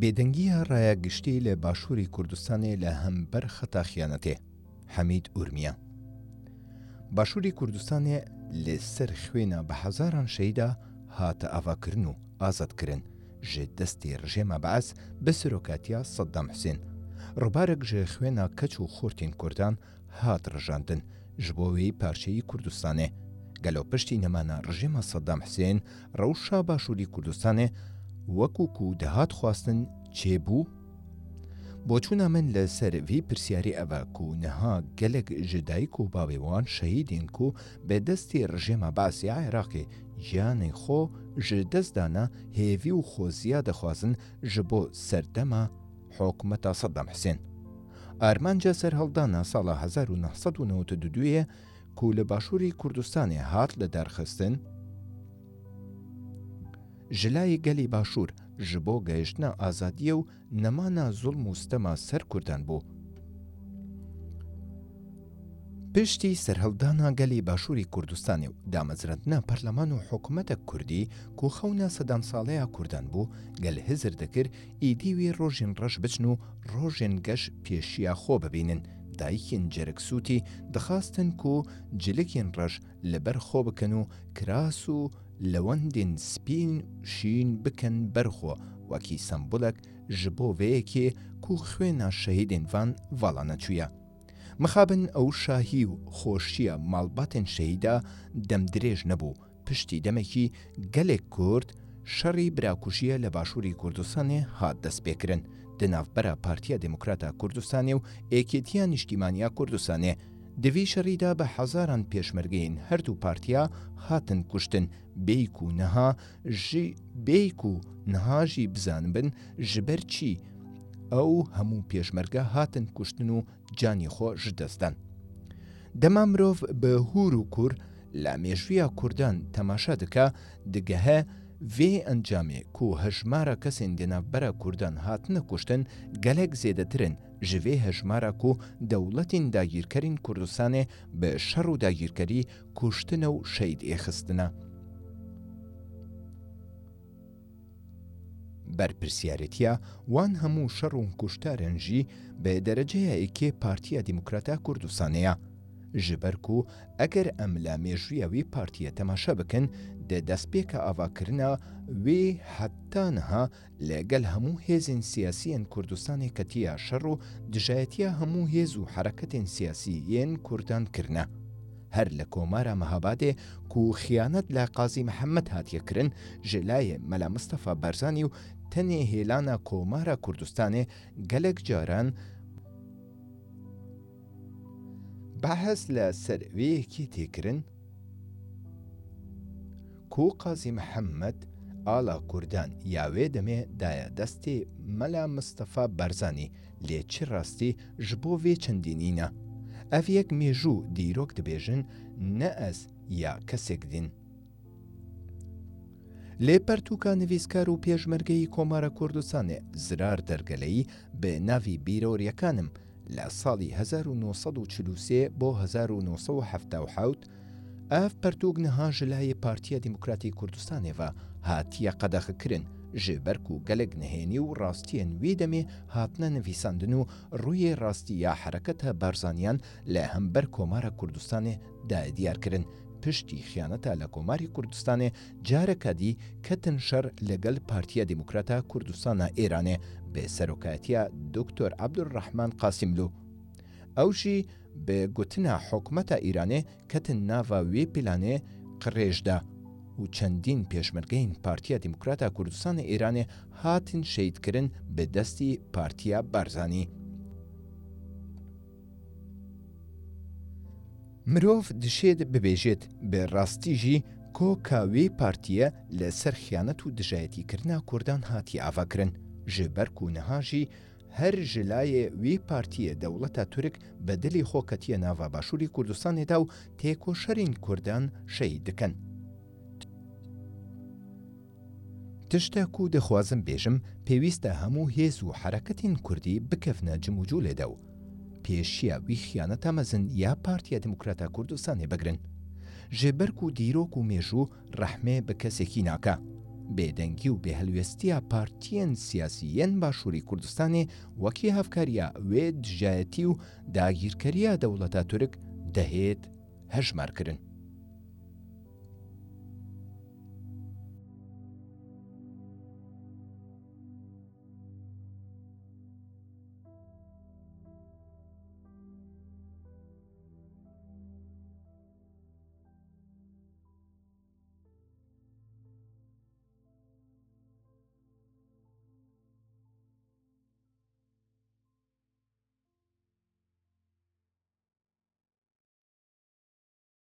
بێدەنگیە ڕایەگشتی لە باشووری کوردستانی لە هەمبەر خەتا خیانەتێ حەمید ئورمیا باشووری کوردستانێ لەسەر خوێنە بە هەزاران شەیدا هاتە ئاواکردن و ئازادکردن ژێ دەستی ڕژێمە بەعس بە سەرۆکاتیا سەددام حسین ڕووبارێک ژێ خوێنە کەچ و خورتین کوردان هات ڕژاندن ji bo wê parçeyî Kurdistanê. Gelo piştî nemana rejima Sedam Hüseyin rewşa başûrî Kurdistanê وەکوکو و دەهات خواستن چێبوو؟ بۆچوونا من لە سەرڤی پرسیاری ئەڤکو نەها گەلک ژدایک و باوێوان شەیدین و بەدەستی ڕژێمە باسی عێراقی گیانی خۆ ژ دەستدانە هێوی و خۆزیە دەخوازن ji بۆ سەردەما حکومەتا سەدەم حسێن. ئارمانجا سەر هەڵدانە ساڵە 1992 کو لە باشووری کوردستانی هات لە دەرخستن، ژلای گەلی باشوور ji بۆ گەیشتنا ئازادیە و نەمانە زوڵم وستەما سەر کوردان بوو. پشتی سەرهەڵدانا گەلی باشووری کوردستانی و دامەزرەندنا پەرلەمان و حکوومەتە کوردی کو خەونە سەدان ساڵەیە کوردان بوو گەل هزر دەکرد ئیدیوی ڕۆژین ڕەش بچن و ڕۆژێن گەش پێشیە خۆ ببینن دایکین جەرەکسوتی دەخواستن کۆ جلکین ڕەش لەبەر خۆ بکەن و کراس و لەوەندین سپین شین بکەن بەرخۆ وەکی سمبولەک ji bo vêyekê ku xwêna şehîdên van vala neçûye. Mixabin ew şahî û xşiya malbatên şehîda demdirêj nebû, piştî demekî gelek Kurd şerî birakuşiye li Başûrî Kurdistanê hat destpêkirin. دنافبەرە پارتیا دموکراتە کوردستانی و ئێکێتیان نیشتیمانیا کوردستانێ دوی شەریدا بە حەزاران پێشمەرگین هەردوو پارتیا هاتن کوشتن بیک و نەها ژی بیک و نەهاژی بزان بن ژبەر چی ئەو هەموو پێشمەرگە هاتن کوشتن و جانی خۆ ژدەستان. دەما مرۆڤ بە هور و کوور لە مێژویە کوردان تەماشا دکا دگەهە وێ ئەنجامێ کو هەژمارە کەسێن دێنابەرە کوردان هاتنە کوشتن گەلێک زێدەترن ژوێ هەژمارە و دەوڵەتین داگیرکەرین کوردستانێ بە شەڕ و داگیرکەری کوشتنە و شەید ئێخستنە. بەرپرسیارەتە وان هەموو شەڕ و کوشتارەنژی بە دەرەجەیەکێ پارتیە دیموکراتە کوردستانەیە. ji ber ku eger em li mێژویە wî partiye temaşe bikin dê destpêka avakirina wê heta niha lêgel hemû hêzên siyasiyên Kurdistanê ketiya şer û dijayetiya hemû hêz û hereketên siyasiyên Kurdan kirine. هەر لە کۆمارە مەهابادێ و خیانەت لە قازی محەممەد هاتیەکردن ژلایە مەلا مستەفا بەرزانی و تەنێ هێلانە کۆمارە کوردستانێ گەلک جاران بەهەز لە سەروەیەکی تێکردن کو قازی محەممەد ئالا کوردان یاوێ دەمێ دایە دەستی مەلا مستەفا بەرزانی لێ چی ڕاستی ji بۆ vê چەندینینە ئەف یەک مێژوو دیرۆک دەبێژن نە ئەس یا کەسێک دین لێپەرتوکە نویسکار و پێشمەرگەی کۆمارە کوردستانێ زرار دەرگەلەی بێ ناوی بیرۆریەکانم لە ساڵی 1940 بۆ 1970 ئاف پەرتوگ نەها ژلای پارتیە دیموکراتی کوردستانێەوە هاتیە قەدەخکردن ژێبەرک و گەلک نهێنی و ڕاستیان وێ دەمێ هاتنە نەویساندن و ڕووی ڕاستی یا حرەکەتە بارزانیان لە هەمبەر کۆمارە کوردستانی دای دیارکردن پشتی خیانەتە لە کۆماری کوردستانێ جارەکەدی کەتن شەر لەگەل پارتیە دیموکراتە کوردستانە ئێرانێ بێ سەرۆکاتیە دکتۆر عبدورڕەحمان قاسملو. ئەوشی بێ گوتنە حکوومەتە ئیرانێ کەتن ناوا وێ پیلانێ قڕێژدا و چەندین پێشمەرگەین پارتیە دیموکراتە کوردستانی ئێرانێ هاتن شیدکردن بە دەستی پارتیا بارزانانی. مرۆڤ دشێت ببێژێت بە ڕاستیژی کۆکاوێ پارتیە لەسەر خیانەت و دژایەتیکردنا کوردان هاتی ئاواکردن ژێبەر و نەهاژی هەر ژلایە وێ پارتیە دەوڵەتە تورک بە دلی خۆکەتیە ناوا باشووری کوردستانێدا و تێکۆشەرین کوردان شەی دکەن. تشتەک و دەخوازم بێژم پێویستە هەموو هێز و حرەکەتین کوردی بکەفنە جموجولێدا و پێشیە وی خیانە تەمەزن یا پارتیە دموکراتە کوردستانی بگرن ژێبەرک و دیرۆک و مێژوو ڕەحمێ بە کەسێکی ناکە بێدەنگی و بێهلوێستیە پارتیەن سیاسیەن باشووری کوردستانی وەکی هەفکاریە وێ دژایەتی و داگیرکاریە دەوڵەتە تورک دەهێت هەژمارکردن